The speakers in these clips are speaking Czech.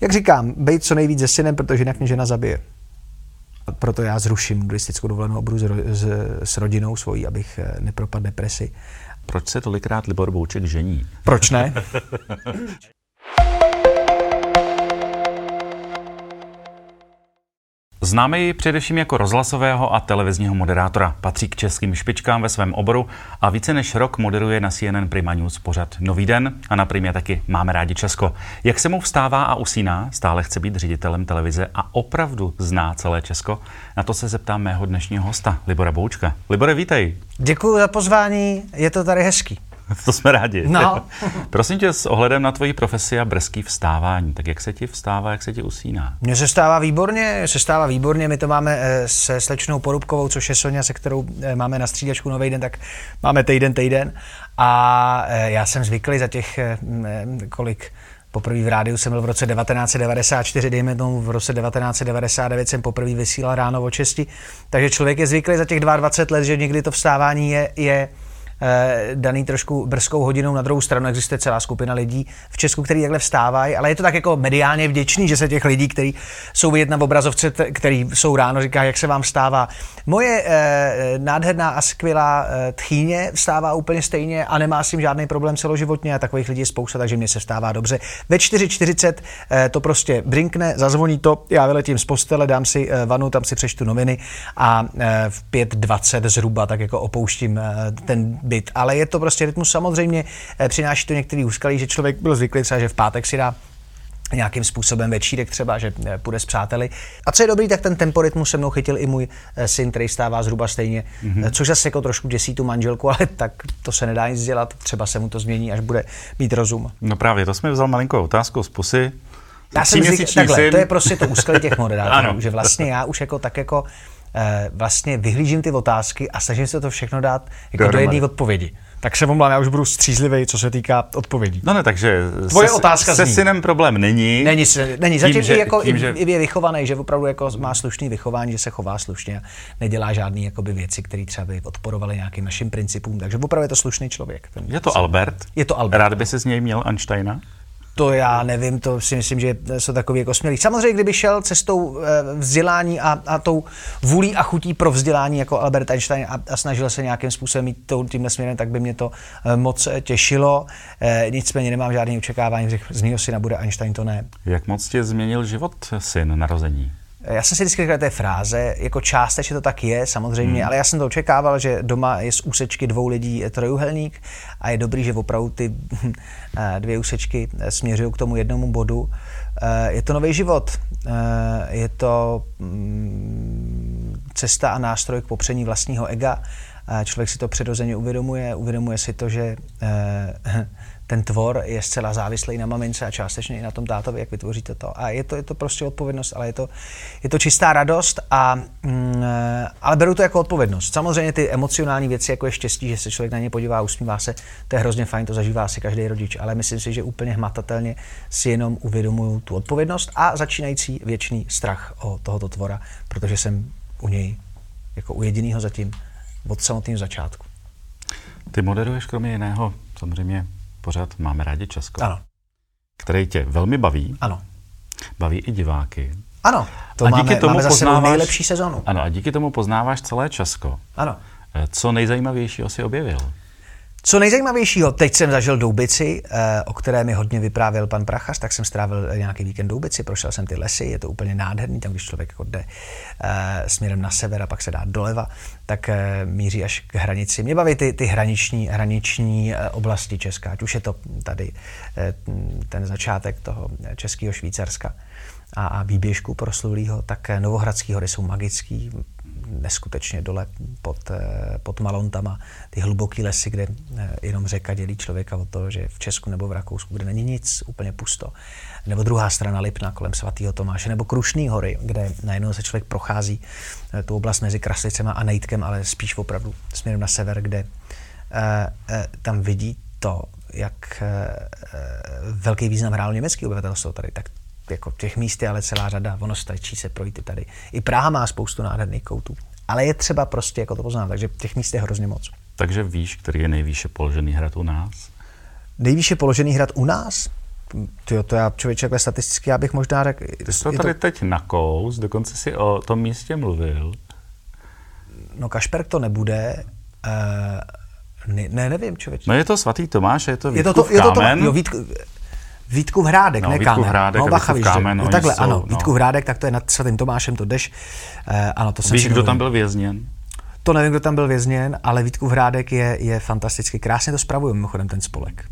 jak říkám, být co nejvíc se synem, protože jinak mě žena zabije. Proto já zruším nudistickou dovolenou obudu s, s, s rodinou svojí, abych eh, nepropadl depresi. Proč se tolikrát Libor Bouček žení? Proč ne? Známe ji především jako rozhlasového a televizního moderátora. Patří k českým špičkám ve svém oboru a více než rok moderuje na CNN Prima News pořad Nový den a na Primě taky Máme rádi Česko. Jak se mu vstává a usíná, stále chce být ředitelem televize a opravdu zná celé Česko? Na to se zeptám mého dnešního hosta, Libora Boučka. Libore, vítej. Děkuji za pozvání, je to tady hezký. To jsme rádi. No. Prosím tě, s ohledem na tvoji profesi a brzký vstávání, tak jak se ti vstává, jak se ti usíná? Mně se stává výborně, se stává výborně. My to máme eh, se slečnou Porubkovou, což je Sonja, se kterou eh, máme na střídačku nový den, tak máme týden, týden. A eh, já jsem zvyklý za těch kolik Poprvé v rádiu jsem byl v roce 1994, dejme tomu v roce 1999 jsem poprvé vysílal ráno o česti. Takže člověk je zvyklý za těch 22 let, že někdy to vstávání je, je daný trošku brzkou hodinou. Na druhou stranu existuje celá skupina lidí v Česku, kteří takhle vstávají, ale je to tak jako mediálně vděčný, že se těch lidí, kteří jsou vidět na obrazovce, který jsou ráno, říká, jak se vám stává. Moje eh, nádherná a skvělá eh, tchýně vstává úplně stejně a nemá s tím žádný problém celoživotně a takových lidí je spousta, takže mě se vstává dobře. Ve 4.40 eh, to prostě brinkne, zazvoní to, já vyletím z postele, dám si eh, vanu, tam si přečtu noviny a eh, v 5.20 zhruba tak jako opouštím eh, ten byt. Ale je to prostě rytmus samozřejmě, eh, přináší to některý úskalí, že člověk byl zvyklý třeba, že v pátek si dá nějakým způsobem večírek třeba, že eh, půjde s přáteli. A co je dobrý, tak ten temporitmus se mnou chytil i můj eh, syn, který stává zhruba stejně, mm-hmm. což zase jako trošku děsí tu manželku, ale tak to se nedá nic dělat, třeba se mu to změní, až bude mít rozum. No právě, to jsme vzal malinkou otázku z pusy. Já jsem zvyk, takhle, syn. to je prostě to úskalí těch moderátorů, že vlastně já už jako tak jako vlastně vyhlížím ty otázky a snažím se to všechno dát jako do jedné odpovědi. Tak se omlám, já už budu střízlivý, co se týká odpovědí. No ne, takže Tvoje se, otázka se zní. synem problém není. Není, není. Zatím tím, že, jako tím, že... je vychovaný, že opravdu jako má slušný vychování, že se chová slušně a nedělá žádné jakoby věci, které třeba by odporovaly nějakým našim principům. Takže opravdu je to slušný člověk. Ten je to Albert? Je to Albert. Rád by si z něj měl Einsteina? To já nevím, to si myslím, že jsou takový jako smělí. Samozřejmě, kdyby šel cestou eh, vzdělání a, a tou vůlí a chutí pro vzdělání jako Albert Einstein a, a snažil se nějakým způsobem to, tímhle směrem, tak by mě to eh, moc eh, těšilo. Nicméně nemám žádný očekávání, že z mého syna bude Einstein, to ne. Jak moc tě změnil život syn narození? Já jsem si vždycky říkal, té fráze, jako částečně to tak je, samozřejmě, hmm. ale já jsem to očekával, že doma je z úsečky dvou lidí trojuhelník a je dobrý, že opravdu ty eh, dvě úsečky eh, směřují k tomu jednomu bodu. Eh, je to nový život, je to mm, cesta a nástroj k popření vlastního ega. Člověk si to přirozeně uvědomuje, uvědomuje si to, že ten tvor je zcela závislý na mamince a částečně i na tom tátovi, jak vytvoříte to. A je to, je to prostě odpovědnost, ale je to, je to čistá radost, a, mm, ale beru to jako odpovědnost. Samozřejmě ty emocionální věci, jako je štěstí, že se člověk na ně podívá, usmívá se, to je hrozně fajn, to zažívá si každý rodič, ale myslím si, že úplně hmatatelně si jenom uvědomuju tu odpovědnost a začínající věčný strach o tohoto tvora, protože jsem u něj jako u jediného zatím od samotného začátku. Ty moderuješ kromě jiného samozřejmě pořad Máme rádi Česko. Ano. Který tě velmi baví. Ano. Baví i diváky. Ano, to a díky máme, tomu máme poznáváš, nejlepší sezonu. Ano, a díky tomu poznáváš celé Česko. Ano. Eh, co nejzajímavějšího si objevil? Co nejzajímavějšího, teď jsem zažil Doubici, eh, o které mi hodně vyprávěl pan Prachař, tak jsem strávil nějaký víkend Doubici, prošel jsem ty lesy, je to úplně nádherný, tam když člověk jako jde eh, směrem na sever a pak se dá doleva, tak eh, míří až k hranici. Mě baví ty, ty hraniční, hraniční oblasti Česká, ať už je to tady ten začátek toho českého Švýcarska a, a výběžku proslulého, tak Novohradský hory jsou magický, neskutečně dole pod, eh, pod Malontama, ty hluboké lesy, kde eh, jenom řeka dělí člověka od toho, že v Česku nebo v Rakousku, kde není nic, úplně pusto. Nebo druhá strana Lipna kolem svatého Tomáše, nebo Krušný hory, kde najednou se člověk prochází eh, tu oblast mezi Kraslicema a Nejtkem, ale spíš opravdu směrem na sever, kde tam vidí to, jak velký význam hrál německý obyvatelstvo tady, tak jako těch míst je ale celá řada, ono stačí se projít i tady. I Praha má spoustu nádherných koutů, ale je třeba prostě jako to poznat, takže těch míst je hrozně moc. Takže víš, který je nejvýše položený hrad u nás? Nejvýše položený hrad u nás? Tyjo, to já člověče, takhle statisticky, já bych možná řekl... Ty jsi to tady to... teď nakous, dokonce si o tom místě mluvil. No Kašperk to nebude, uh, ne, ne, nevím, člověče. No je to svatý Tomáš, je to Vítkův je to, to, je to, to, jo, Vítku, Vítkův Hrádek, no, ne Vítkův Kámen. Hrádek no, bacha, víš, kámen, no, takhle, jsou, ano, no. Vítkův Hrádek, tak to je nad svatým Tomášem, to jdeš. Uh, ano, to jsem Víš, kdo tam byl vězněn? To nevím, kdo tam byl vězněn, ale Vítkův Hrádek je, je fantasticky. Krásně to spravuje mimochodem ten spolek.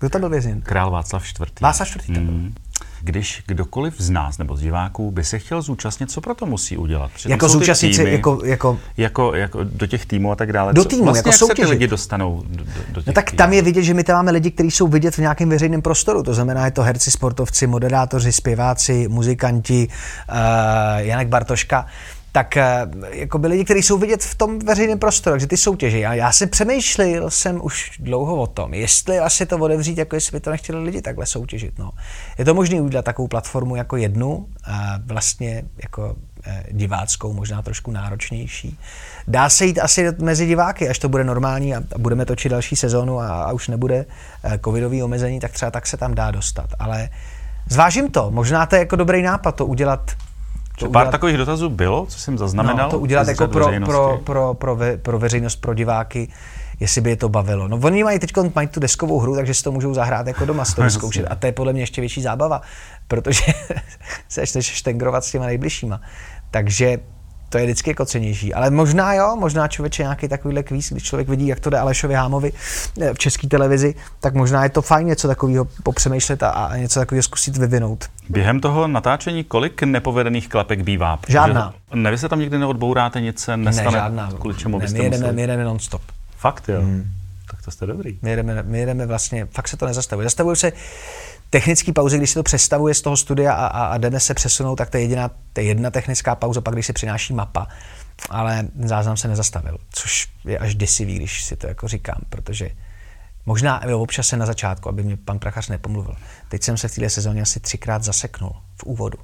Kdo tam byl vězněn? Král Václav IV. Václav IV. tam byl. Když kdokoliv z nás nebo z diváků by se chtěl zúčastnit, co pro to musí udělat? Tam Jako zúčastnit se, jako, jako jako, jako do těch týmů a tak dále. Do týmu, vlastně jako jak se ty soutěžit. lidi dostanou do, do, do těch No tak týmů? tam je vidět, že my tam máme lidi, kteří jsou vidět v nějakém veřejném prostoru. To znamená, je to herci, sportovci, moderátoři, zpěváci, muzikanti, uh, Janek Bartoška. Tak uh, jako by lidi, kteří jsou vidět v tom veřejném prostoru, takže ty soutěži. A já si přemýšlel jsem už dlouho o tom, jestli asi to otevřít, jako jestli by to nechtěli lidi takhle soutěžit. No. Je to možné udělat takovou platformu jako jednu, uh, vlastně jako eh, diváckou, možná trošku náročnější. Dá se jít asi mezi diváky, až to bude normální a a budeme točit další sezónu a, a už nebude eh, covidový omezení, tak třeba tak se tam dá dostat. Ale zvážím to, možná to je jako dobrý nápad to udělat. To Že Pár takových dotazů bylo, co jsem zaznamenal. no, to udělat jako pro, pro, pro, pro, ve, pro veřejnost, pro diváky, jestli by je to bavilo. No oni mají teď mají tu deskovou hru, takže si to můžou zahrát jako doma, si to Jasně. vyzkoušet. A to je podle mě ještě větší zábava, protože se ještě štengrovat s těma nejbližšíma. Takže to je vždycky jako cenější. Ale možná jo, možná člověče nějaký takovýhle kvíz, když člověk vidí, jak to jde Alešovi Hámovi eh, v české televizi, tak možná je to fajn něco takového popřemýšlet a, a něco takového zkusit vyvinout. Během toho natáčení kolik nepovedených klapek bývá? Žádná. Ne, vy se tam nikdy neodbouráte, nic se nestane, ne, žádná. kvůli čemu ne, byste my jedeme, museli. my jedeme non-stop. Fakt jo? Hmm. Tak to jste dobrý. My jedeme, my jedeme vlastně, fakt se to nezastavuje. Zastavuje se technický pauzy, když se to přestavuje z toho studia a, a, a jdeme se přesunout, tak to je, jediná, to je jedna technická pauza, pak když se přináší mapa. Ale záznam se nezastavil, což je až děsivý, když si to jako říkám, protože možná jo, občas se na začátku, aby mě pan Prachař nepomluvil. Teď jsem se v této sezóně asi třikrát zaseknul v úvodu,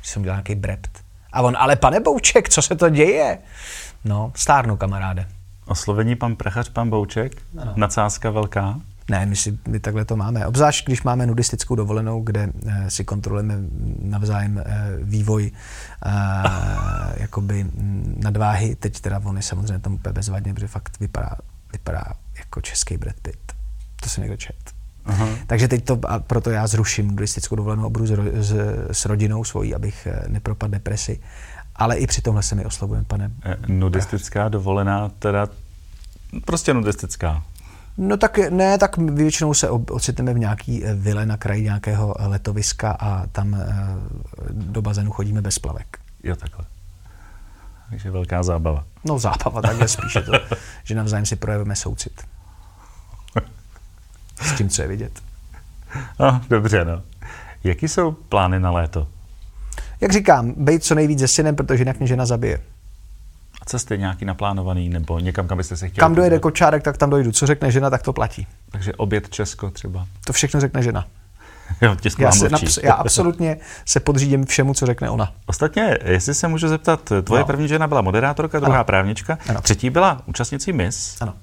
když jsem dělal nějaký brept. A on, ale pane Bouček, co se to děje? No, stárnu kamaráde. Oslovení pan Prachař, pan Bouček, Ano. nadsázka velká. Ne, my, si, my takhle to máme. Obzvlášť, když máme nudistickou dovolenou, kde eh, si kontrolujeme navzájem eh, vývoj eh, jakoby mm, nadváhy. Teď teda on je samozřejmě tam úplně bezvadně, protože fakt vypadá, vypadá jako český Brad Pitt. To jsem někdo čet. Aha. Takže teď to, a proto já zruším nudistickou dovolenou a budu s, s, s rodinou svojí, abych nepropadl depresi. Ale i při tomhle se mi oslovujeme, pane. Nudistická dovolená, teda prostě nudistická. No tak ne, tak většinou se ocitneme v nějaký eh, vile na kraji nějakého eh, letoviska a tam eh, do bazénu chodíme bez plavek. Jo, takhle. Takže velká zábava. No zábava, takhle spíše to, že navzájem si projevíme soucit. S tím, co je vidět. No, dobře, no. Jaký jsou plány na léto? Jak říkám, bejt co nejvíc se synem, protože jinak mě žena zabije. Cesty nějaký naplánovaný, nebo někam, kam byste se chtěli Kam dojede kočárek, tak tam dojdu. Co řekne žena, tak to platí. Takže oběd Česko třeba. To všechno řekne žena. Jo, Já, se, naps- já absolutně se podřídím všemu, co řekne ona. Ostatně, jestli se můžu zeptat, tvoje No. první žena byla moderátorka, druhá Ano. právnička, Ano. třetí byla účastnicí Miss. Ano.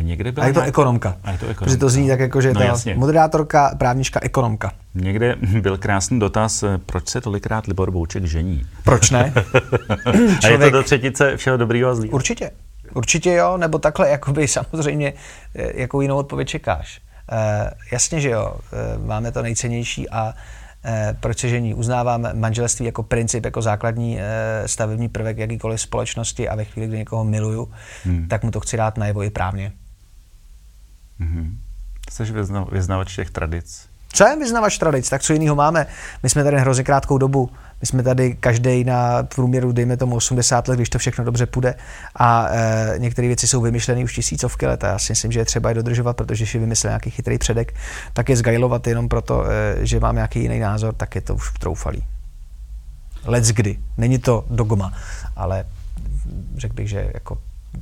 Někde byla A je to nějak- ekonomka. A je to ekonomka. Protože to zní tak jako, že je No, ta jasně. moderátorka, právnička, ekonomka. Někde byl krásný dotaz, eh, proč se tolikrát Libor Bouček žení. Proč ne? A je to do třetice všeho dobrýho a zlýho. Určitě. Určitě jo, nebo takhle, jakoby samozřejmě, eh, jakou jinou odpověď čekáš. E, jasně, že jo, e, máme to nejcennější a proč se žení? Uznávám manželství jako princip, jako základní e, stavební prvek jakýkoliv společnosti a ve chvíli, kdy někoho miluju, hmm. tak mu to chci dát najevo i právně. Mhm. Jsi vyzna, vyznavač těch tradic. Co je vyznavač tradic? Tak co jiného máme? My jsme tady hrozně krátkou dobu. My jsme tady každý na průměru, dejme tomu 80 let, když to všechno dobře půjde. A e, některé věci jsou vymyšlené už tisícovky let. A já si myslím, že je třeba je dodržovat, protože když vymyslel nějaký chytrý předek, tak je zgajlovat jenom proto, e, že mám nějaký jiný názor, tak je to už troufalý. Let's kdy. Není to dogma, ale řekl bych, že jako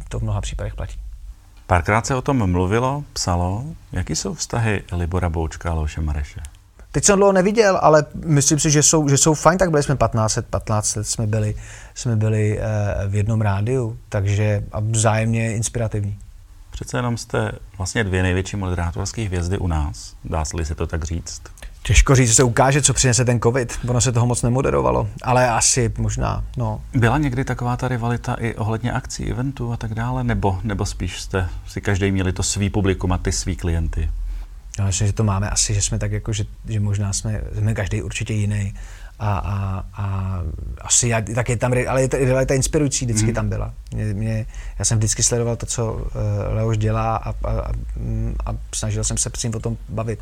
to v mnoha případech platí. Párkrát se o tom mluvilo, psalo. Jaký jsou vztahy Libora Boučka a Leoše Mareše? Teď jsem dlouho neviděl, ale myslím si, že jsou, že jsou fajn, tak byli jsme 15 let, 15 let jsme byli, jsme byli eh, v jednom rádiu, takže a vzájemně inspirativní. Přece jenom jste vlastně dvě největší moderátorské hvězdy u nás, dá se to tak říct. Těžko říct, že se ukáže, co přinese ten covid. Ono se toho moc nemoderovalo, ale asi možná, no. Byla někdy taková ta rivalita i ohledně akcí, eventů a tak dále, nebo, nebo spíš jste si každý měli to svý publikum a ty svý klienty? Já myslím, že to máme asi, že jsme tak jako, že, že možná jsme, jsme každý určitě jiný. A, a, a asi já, tak je tam, ale je ta, ta inspirující vždycky mm. tam byla. Mě, mě, já jsem vždycky sledoval to, co uh, Leoš dělá a, a, a, a snažil jsem se s ním o tom bavit.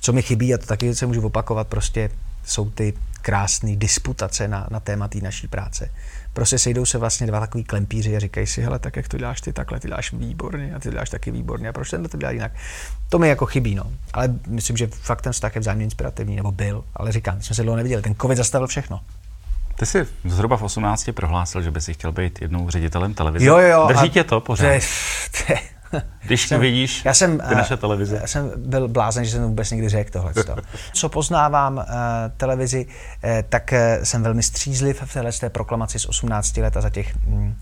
Co mi chybí, a to taky se můžu opakovat, prostě jsou ty krásné disputace na, na téma té naší práce. Prostě sejdou se vlastně dva takový klempíři a říkají si, hele, tak jak to děláš ty takhle, ty děláš výborně a ty děláš taky výborně a proč ten to dělá jinak. To mi jako chybí, no. Ale myslím, že fakt ten vztah je vzájemně inspirativní, nebo byl, ale říkám, jsme se dlouho neviděli, ten covid zastavil všechno. Ty jsi zhruba v 18 prohlásil, že by si chtěl být jednou ředitelem televize. Jo, jo. Drží tě to pořád? To je, to je, když jsem, vidíš já jsem, ty naše televize. Já jsem byl blázen, že jsem vůbec někdy řekl tohle. Co poznávám uh, televizi, uh, tak uh, jsem velmi střízliv v téhle té proklamaci z 18 let a za těch mm,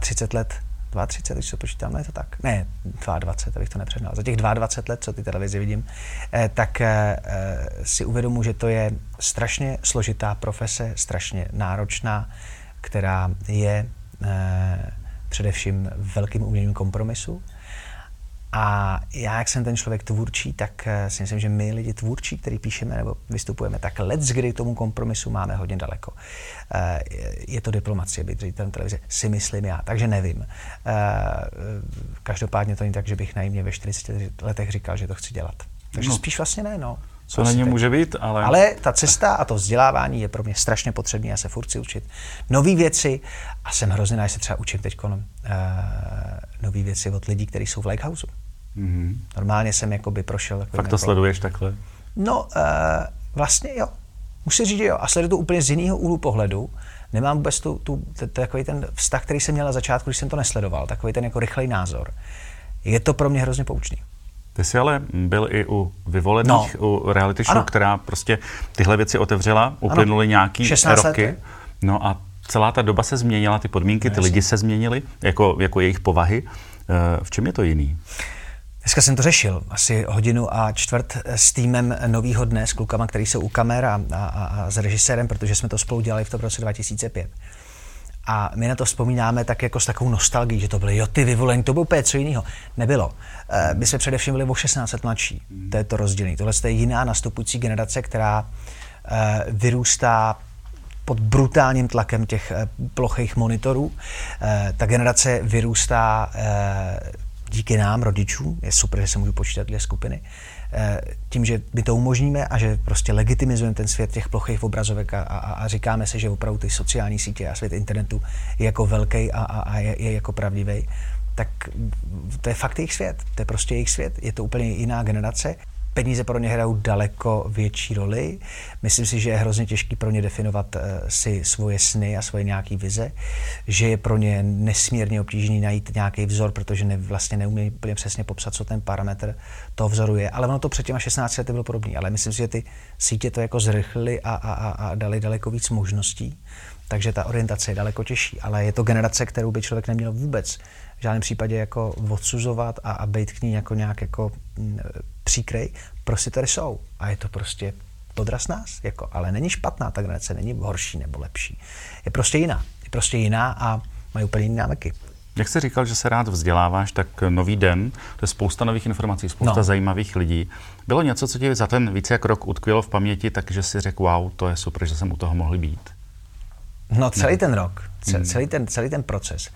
32 let 32, když se počítám, je to tak? Ne, 22, abych to nepřednal. Za těch 22 let, co ty televizi vidím, eh, tak eh, si uvědomu, že to je strašně složitá profese, strašně náročná, která je eh, především velkým uměním kompromisu a já, jak jsem ten člověk tvůrčí, tak eh, si myslím, že my lidi tvůrčí, který píšeme nebo vystupujeme, tak let kdy tomu kompromisu máme hodně daleko. Eh, je to diplomacie, být ředitelem televize, si myslím já, takže nevím. Eh, každopádně to není tak, že bych naivně ve 40 letech říkal, že to chci dělat. Takže no. spíš vlastně ne, no. Co na něm může být, ale... Ale ta cesta a to vzdělávání je pro mě strašně potřebné. Já se furt chci učit nové věci a jsem hrozně rád, že se třeba učím teď uh, nové věci od lidí, kteří jsou v Lighthouse. Mm-hmm. Normálně jsem jakoby prošel. Fakt to sleduješ takhle? No, uh, vlastně jo. Musím říct, že jo. A sleduju to úplně z jiného úhlu pohledu. Nemám vůbec tu, tu, t, takový ten vztah, který jsem měl na začátku, když jsem to nesledoval. Takový ten jako rychlej názor. Je to pro mě hrozně poučný. Ty jsi ale byl i u vyvolených, no. u reality show, ano. která prostě tyhle věci otevřela, uplynuly nějaký roky. Let. No a celá ta doba se změnila, ty podmínky, no, ty lidi se změnily, jako, jako jejich povahy. Eh, v čem je to jiný? Dneska jsem to řešil asi hodinu a čtvrt s týmem Novýho dne, s klukama, který jsou u kamer a, a, a s režisérem, protože jsme to spolu dělali v tom roce 2005. A my na to vzpomínáme tak jako s takovou nostalgií, že to byly jo, ty vyvolení, to bylo úplně co jiného. Nebylo. Eh, my jsme především byli o 16 let mladší. To je to rozdělení. Tohle je jiná nastupující generace, která eh, vyrůstá pod brutálním tlakem těch eh, plochých monitorů. Ta generace vyrůstá díky nám, rodičům, je super, že se můžu počítat dvě skupiny, eh, tím, že my to umožníme a že prostě legitimizujeme ten svět těch plochých obrazovek a, a, a říkáme se, že opravdu ty sociální sítě a svět internetu je jako velký a, a, a je, je jako pravdivý, tak to je fakt jejich svět. To je prostě jejich svět. Je to úplně jiná generace peníze pro ně hrajou daleko větší roli. Myslím si, že je hrozně těžký pro ně definovat uh, si svoje sny a svoje nějaké vize, že je pro ně nesmírně obtížný najít nějaký vzor, protože ne, vlastně neumí úplně přesně popsat, co ten parametr toho vzoru je. Ale ono to před těma 16 lety bylo podobné. Ale myslím si, že ty sítě to jako zrychlily a, a, a, a dali daleko víc možností. Takže ta orientace je daleko těžší. Ale je to generace, kterou by člověk neměl vůbec v žádném případě jako odsuzovat a, a být k ní jako nějak jako mm, příkrej, prostě tady jsou. A je to prostě podraz nás, jako, ale není špatná ta generace, není horší nebo lepší. Je prostě jiná. Je prostě jiná a mají úplně jiné návyky. Jak jsi říkal, že se rád vzděláváš, tak nový den, to je spousta nových informací, spousta no. zajímavých lidí. Bylo něco, co ti za ten více jak rok utkvělo v paměti, takže si řekl, wow, to je super, že jsem u toho mohl být? No celý ne. ten rok, hmm. celý, ten, celý ten proces.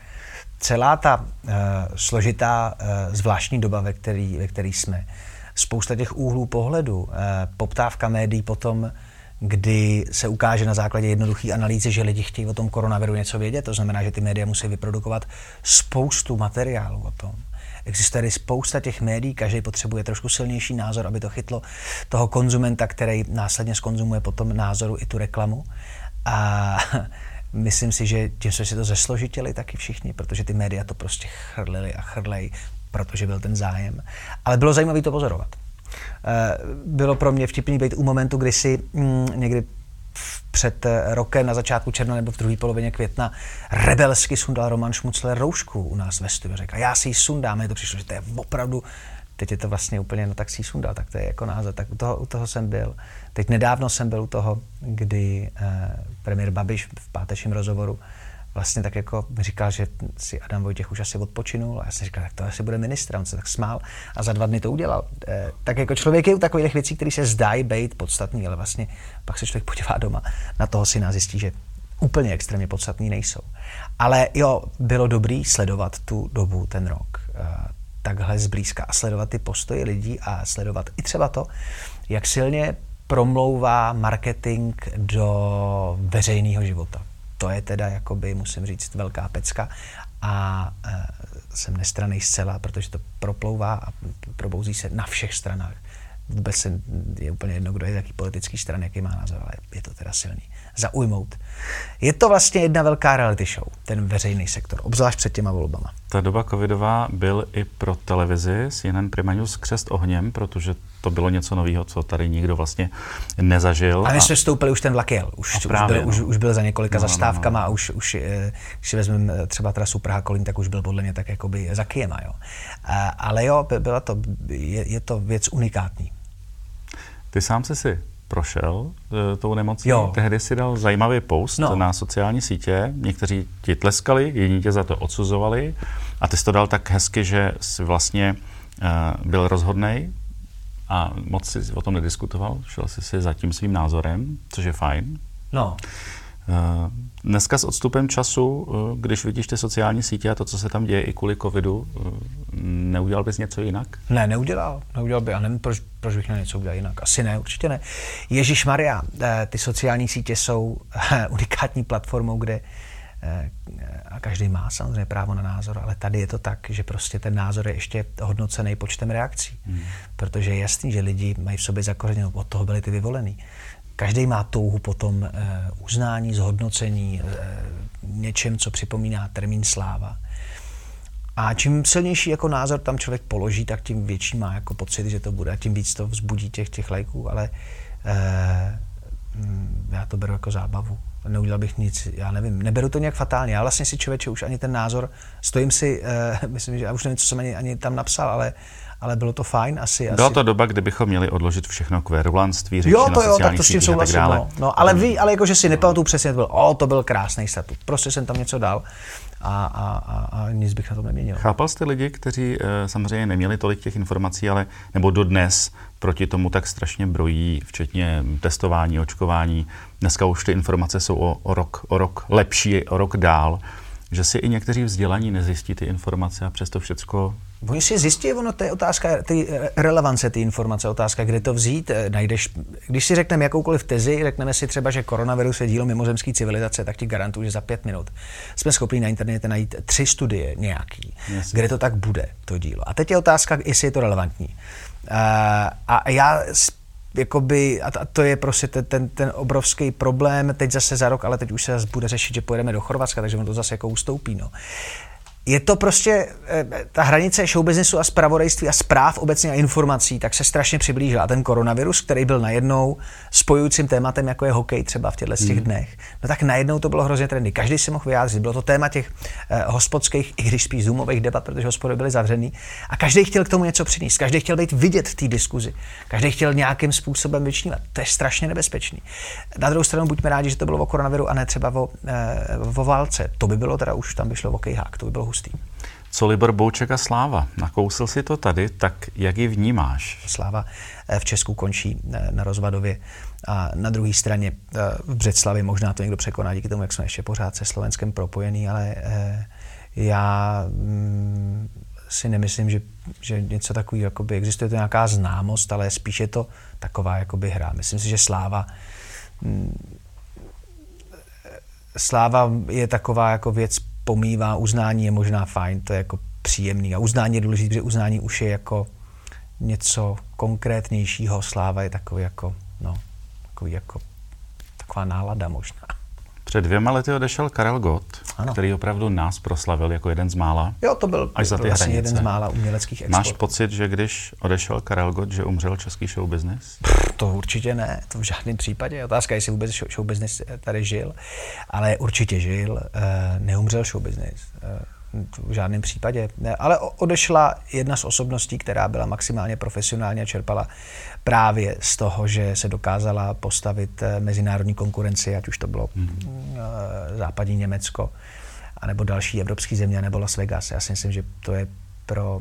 Celá ta uh, složitá, uh, zvláštní doba, ve který, ve který jsme, spousta těch úhlů pohledu, eh, poptávka médií potom, kdy se ukáže na základě jednoduché analýzy, že lidi chtějí o tom koronaviru něco vědět, to znamená, že ty média musí vyprodukovat spoustu materiálu o tom. Existuje tady spousta těch médií, každý potřebuje trošku silnější názor, aby to chytlo toho konzumenta, který následně skonzumuje potom názoru i tu reklamu. A myslím si, že tím jsme si to zesložitili taky všichni, protože ty média to prostě chrlili a chrlej protože byl ten zájem. Ale bylo zajímavé to pozorovat. Eh, bylo pro mě vtipný být u momentu, kdy si mm, někdy před rokem na začátku června nebo v druhé polovině května rebelsky sundal Roman Šmucler roušku u nás ve studiu. Řekl, já si ji sundám, je to přišlo, že to je opravdu teď je to vlastně úplně, tak si sundal, tak to je jako název. Tak u toho, u toho jsem byl. Teď nedávno jsem byl u toho, kdy eh, premiér Babiš v pátečním rozhovoru vlastně tak jako říkal, že si Adam Vojtěch už asi odpočinul a já jsem říkal, tak to asi bude ministr, on se tak smál a za dva dny to udělal. Eh, tak jako člověk je u takových věcí, které se zdají být podstatný, ale vlastně pak se člověk podívá doma na toho syna zjistí, že úplně extrémně podstatný nejsou. Ale jo, bylo dobrý sledovat tu dobu, ten rok, eh, takhle zblízka a sledovat ty postoje lidí a sledovat i třeba to, jak silně promlouvá marketing do veřejného života. To je teda, jakoby, musím říct, velká pecka a e, jsem nestraný zcela, protože to proplouvá a probouzí se na všech stranách. Vůbec se, je úplně jedno, kdo je jaký politický strany, jaký má názor, ale je to teda silný. Zaujmout. Je to vlastně jedna velká reality show, ten veřejný sektor, obzvlášť před těma volbama. Ta doba covidová byl i pro televizi CNN Prima News křest ohněm, protože to bylo něco nového, co tady nikdo vlastně nezažil. A my jsme vstoupili, už ten vlak jel. Už, už, byl, no. už, už byl za několika no, zastávkama no, no. a už, už eh, když si vezmeme eh, třeba trasu Praha-Kolín, tak už byl podle mě tak jakoby za Kijema. Jo. A, ale jo, byla to, je, je to věc unikátní. Ty sám jsi si prošel e, tou nemocí. Jo. Tehdy si dal zajímavý post no. na sociální sítě. Někteří ti tleskali, jiní tě za to odsuzovali. A ty jsi to dal tak hezky, že jsi vlastně e, byl rozhodnej a moc si o tom nediskutoval. Šel jsi si za tím svým názorem, což je fajn. No. E, dneska s odstupem času, e, když vidíš ty sociální sítě a to, co se tam děje i kvůli covidu, e, neudělal bys něco jinak? Ne, neudělal. Neudělal by. A nevím, proč, proč bych měl něco udělat jinak. Asi ne, určitě ne. Ježíš Maria, ty sociální sítě jsou unikátní platformou, kde a každý má samozřejmě právo na názor, ale tady je to tak, že prostě ten názor je ještě hodnocený počtem reakcí. Hmm. Protože je jasný, že lidi mají v sobě zakořeněno, od toho byli ty vyvolený. Každý má touhu potom uh, uznání, zhodnocení, uh, něčem, co připomíná termín sláva. A čím silnější jako názor tam člověk položí, tak tím větší má jako pocit, že to bude a tím víc to vzbudí těch, těch lajků, ale uh, já to beru jako zábavu neudělal bych nic, já nevím, neberu to nějak fatálně. Já vlastně si člověče už ani ten názor, stojím si, uh, myslím, že já už nevím, co jsem ani, ani tam napsal, ale ale bylo to fajn asi. Byla asi. to doba, kdy bychom měli odložit všechno k verulantství, řeči jo, to jo, tak to s tím souhlasím. No. no. ale ví, ale jakože si nepamatuju přesně, to byl, o, to byl krásný statut. Prostě jsem tam něco dal a, a, a, a nic bych na tom neměnil. Chápal jste lidi, kteří e, samozřejmě neměli tolik těch informací, ale nebo dodnes proti tomu tak strašně brojí, včetně testování, očkování. Dneska už ty informace jsou o, o, rok, o rok lepší, o rok dál že si i někteří vzdělaní nezjistí ty informace a přesto všecko Oni si zjistí, ono to je otázka ty relevance ty informace, otázka, kde to vzít. Eh, najdeš, když si řekneme jakoukoliv tezi, řekneme si třeba, že koronavirus je dílo mimozemské civilizace, tak ti garantuju, že za pět minut jsme schopni na internetu najít tři studie nějaký, yes. kde to tak bude, to dílo. A teď je otázka, jestli je to relevantní. Uh, a já jakoby, a to je prostě ten, ten, ten obrovský problém, teď zase za rok, ale teď už se zase bude řešit, že pojedeme do Chorvatska, takže on to zase jako ustoupí. No je to prostě, eh, ta hranice showbiznesu a zpravodajství a zpráv obecně a informací, tak se strašně přiblížila. A ten koronavirus, který byl najednou spojujícím tématem, jako je hokej třeba v těchto těch hmm. dnech, no tak najednou to bylo hrozně trendy. Každý si mohl vyjádřit. Bylo to téma těch eh, hospodských, i když spíš zoomových debat, protože hospody byly zavřený. A každý chtěl k tomu něco přinést. Každý chtěl být vidět v té diskuzi. Každý chtěl nějakým způsobem vyčnívat. To je strašně nebezpečný. Na druhou stranu buďme rádi, že to bylo o koronaviru a ne třeba o, eh, o válce. To by bylo teda už tam by šlo o kejhák. To by bylo hustý. Co Libor Bouček a Sláva? Nakousil si to tady, tak jak ji vnímáš? Sláva eh, v Česku končí eh, na Rozvadově a na druhé straně eh, v Břeclavi možná to někdo překoná díky tomu, jak jsme ještě pořád se Slovenskem propojený, ale já mm, si nemyslím, že, že něco takového jakoby, existuje to nějaká známost, ale spíš je to taková jakoby hra. Myslím si, že Sláva mm, Sláva je taková jako věc pomývá, uznání je možná fajn, to je jako příjemný. A uznání je důležité, protože uznání už je jako něco konkrétnějšího. Sláva je takový jako, no, takový jako, taková nálada možná. Před dvěma lety odešel Karel Gott, ano. který opravdu nás proslavil jako jeden z mála. Jo, to byl až za ty vlastně jeden z mála uměleckých exportů. Máš pocit, že když odešel Karel Gott, že umřel český show business? To určitě ne, to v žádném případě. Otázka je, jestli vůbec show business tady žil, ale určitě žil, eh, neumřel show business. Eh, v žádném případě. Ne, ale odešla jedna z osobností, která byla maximálně profesionální a čerpala právě z toho, že se dokázala postavit eh, mezinárodní konkurenci, ať už to bylo hmm. západní Německo, anebo další evropské země, nebo Las Vegas. Já si myslím, že to je pro,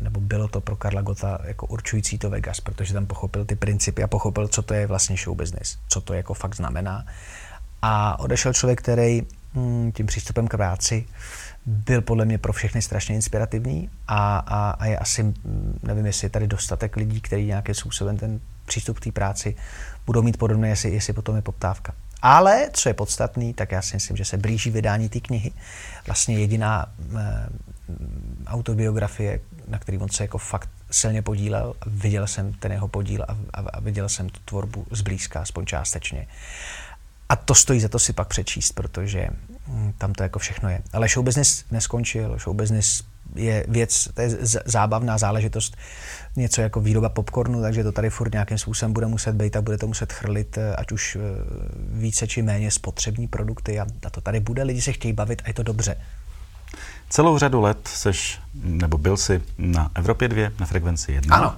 nebo bylo to pro Karla Gota jako určující to Vegas, protože tam pochopil ty principy a pochopil, co to je vlastně show business, co to jako fakt znamená. A odešel člověk, který hm, tím přístupem k práci byl podle mě pro všechny strašně inspirativní a, a, a je asi, nevím, jestli je tady dostatek lidí, kteří nějakým způsobem ten přístup k té práci budou mít podobné, jestli, jestli potom je poptávka. Ale, co je podstatný, tak já si myslím, že se blíží vydání té knihy. Vlastně jediná e, autobiografie, na který on se jako fakt silně podílel. Viděl jsem ten jeho podíl a, a, a viděl jsem tu tvorbu zblízka, aspoň částečně. A to stojí za to si pak přečíst, protože hm, tam to jako všechno je. Ale show business neskončil. Show business je věc, to je zábavná záležitost, něco jako výroba popcornu, takže to tady furt nějakým způsobem bude muset být a bude to muset chrlit, eh, ať už eh, více či méně spotřební produkty a, a to tady bude, lidi se chtějí bavit a je to dobře. Celou řadu let seš, nebo byl jsi na Evropě 2, na frekvenci 1. Ano.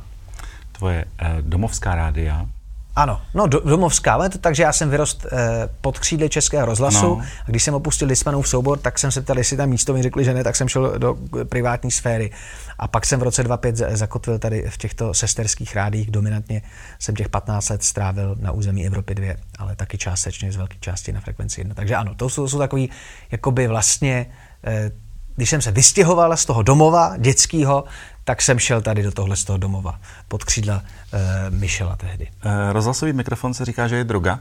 Tvoje eh, domovská rádia ano, no do, domovská, takže já jsem vyrost eh, pod křídly Českého rozhlasu no. a když jsem opustil Lismanův soubor, tak jsem se ptal, jestli tam místo mi řekli, že ne, tak jsem šel do privátní sféry. A pak jsem v roce 2005 zakotvil tady v těchto sesterských rádích, dominantně jsem těch 15 let strávil na území Evropy 2, ale taky částečně z velké části na frekvenci 1. Takže ano, to jsou, jsou takový, jakoby vlastně eh, když jsem se vystěhoval z toho domova dětského, tak jsem šel tady do tohle z toho domova, pod křídla uh, Michela tehdy. Uh, rozhlasový mikrofon se říká, že je droga?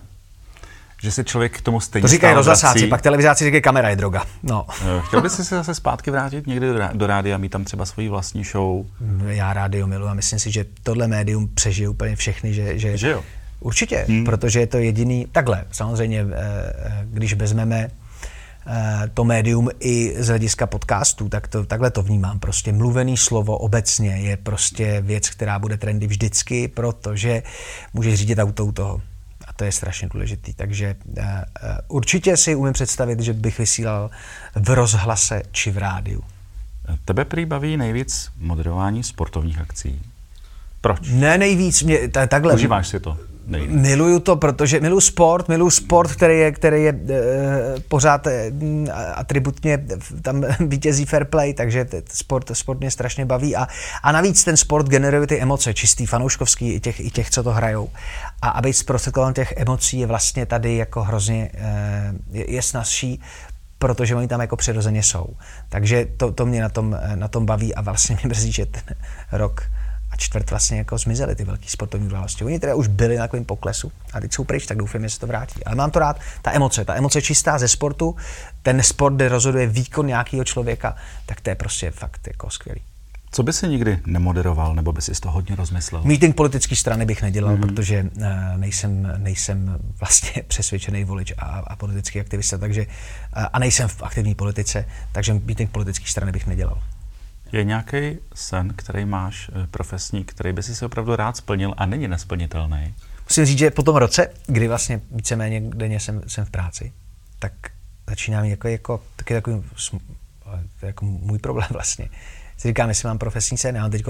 Že se člověk k tomu stejně To říkají rozhlasáci, pak televizáci říkají, kamera je droga. No. Uh, chtěl bys si se zase zpátky vrátit někdy do rádia, mít tam třeba svoji vlastní show? Já rádio miluji a myslím si, že tohle médium přežije úplně všechny, že, že, že jo? Určitě, hmm. protože je to jediný, takhle, samozřejmě, když vezmeme to médium i z hlediska podcastů, tak to, takhle to vnímám. Prostě mluvený slovo obecně je prostě věc, která bude trendy vždycky, protože můžeš řídit auto u toho. A to je strašně důležitý. Takže uh, určitě si umím představit, že bych vysílal v rozhlase či v rádiu. Tebe prý baví nejvíc moderování sportovních akcí. Proč? Ne nejvíc, mě, takhle. Užíváš si to? Nejvíc? Miluju to, protože miluju sport, miluju sport, který je, který je e, pořád e, atributně, tam vítězí fair play, takže sport, sport mě strašně baví a, a navíc ten sport generuje ty emoce, čistý, fanouškovský, i těch, i těch co to hrajou. A aby zprostředkoval těch emocí je vlastně tady jako hrozně, e, je, je snazší, protože oni tam jako přirozeně jsou. Takže to, to mě na tom, na tom baví a vlastně mě mrzí, že ten rok čtvrt vlastně jako zmizely ty velké sportovní události. Oni teda už byli na takovém poklesu a teď jsou pryč, tak doufám, že se to vrátí. Ale mám to rád, ta emoce, ta emoce čistá ze sportu, ten sport, kde rozhoduje výkon nějakého člověka, tak to je prostě fakt jako skvělý. Co by si nikdy nemoderoval, nebo by si to hodně rozmyslel? Meeting politické strany bych nedělal, mm-hmm. protože uh, nejsem, nejsem vlastně přesvědčený volič a, a politický aktivista, takže, uh, a nejsem v aktivní politice, takže meeting politické strany bych nedělal. Je nějaký sen, který máš eh, profesní, který by si si opravdu rád splnil a není nesplnitelný? Musím říct, že po tom roce, kdy vlastně víceméně denně jsem, jsem v práci, tak začínám jako, jako taky takový, jako můj problém vlastně. Si říkám, jestli mám profesní sen, já mám teď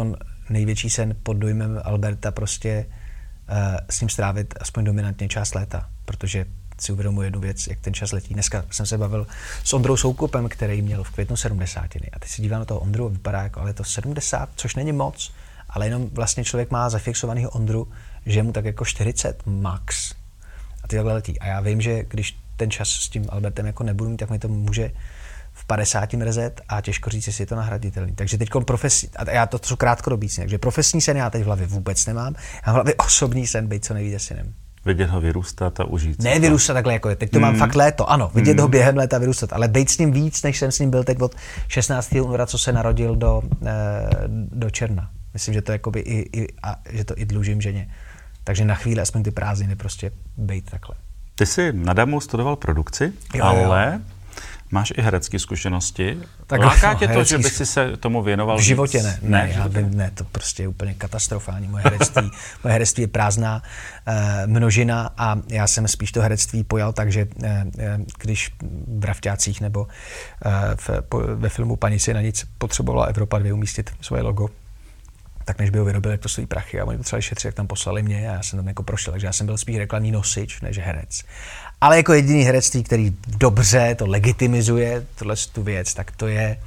největší sen pod dojmem Alberta prostě uh, s ním strávit aspoň dominantně část léta, protože si uvědomuji jednu věc, jak ten čas letí. Dneska jsem se bavil s Ondrou Soukupem, který měl v květnu 70. A teď si dívám na toho Ondru a vypadá jako, ale to 70, což není moc, ale jenom vlastně člověk má zafixovaný Ondru, že mu tak jako 40 max. A ty takhle letí. A já vím, že když ten čas s tím Albertem jako nebudu mít, tak mi to může v 50 mrzet a těžko říct, jestli je to nahraditelný. Takže teď profesní, a já to jsou krátkodobý takže profesní sen já teď v hlavě vůbec nemám. Já v hlavě osobní sen, být co nejvíce synem. Vidět ho vyrůstat a užít. Ne vyrůstat takhle, jako je. Teď to mm. mám fakt léto, ano, vidět mm. ho během léta vyrůstat, ale být s ním víc, než jsem s ním byl teď od 16. února, co se narodil do, eh, do června. Myslím, že to jakoby i, i, a, že to i dlužím ženě. Takže na chvíli aspoň ty prázdniny prostě být takhle. Ty jsi na Damu studoval produkci, jo, ale jo. Máš i herecké zkušenosti? Tak Láká tě to, že by si se tomu věnoval V životě ne. Ne, ne, já vím, ne, to prostě je úplně katastrofální. Moje herectví, moje herectví je prázdná eh, množina a já jsem spíš to herectví pojal tak, že eh, eh, když v Rafťácích nebo eh, v, po, ve filmu Panici na nic potřebovala Evropa 2 umístit svoje logo, tak než by ho vyrobili, jak to stojí prachy a oni potřebovali šetřit, jak tam poslali mě a já jsem tam jako prošel, takže já jsem byl spíš reklamní nosič než herec. Ale jako jediný herectví, který dobře to legitimizuje, tohle tu věc, tak to je,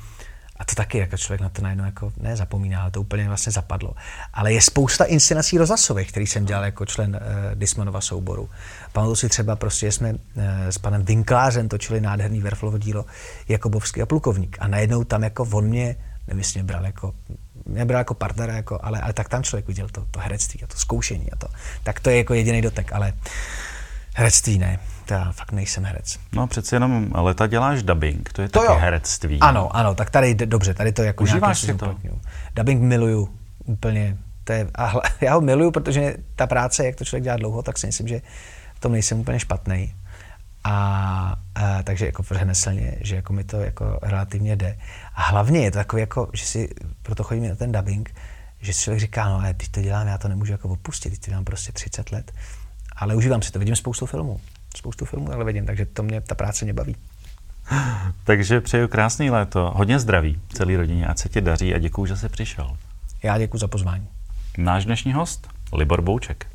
a to taky jako člověk na to najednou jako nezapomíná, ale to úplně vlastně zapadlo. Ale je spousta inscenací rozhlasových, který jsem dělal jako člen uh, Dismanova souboru. Pamatuju si třeba prostě, jsme uh, s panem Vinklářem točili nádherný Verflovo dílo Jakobovský a plukovník. A najednou tam jako on mě, nevím, jestli mě bral jako mě bral jako partnera, jako, ale, ale tak tam člověk viděl to, to herectví a to zkoušení a to. Tak to je jako jediný dotek, ale herectví ne to já fakt nejsem herec. No přeci jenom leta děláš dubbing, to je to taky jo. herectví. Ano, ano, tak tady dobře, tady to jako Užíváš si to? Dubbing miluju úplně. To je, a hle, já ho miluju, protože ta práce, jak to člověk dělá dlouho, tak si myslím, že v tom nejsem úplně špatný. A, a, takže jako řemeslně, že jako mi to jako relativně jde. A hlavně je to takový jako, že si proto chodíme na ten dubbing, že si člověk říká, no ale teď to dělám, já to nemůžu jako opustit, teď to dělám prostě 30 let. Ale užívám si to, vidím spoustu filmů spoustu filmů ale vidím, takže to mě, ta práce mě baví. Takže přeju krásný léto, hodně zdraví celý rodině, ať se ti daří a děkuji, že jsi přišel. Já děkuji za pozvání. Náš dnešní host, Libor Bouček.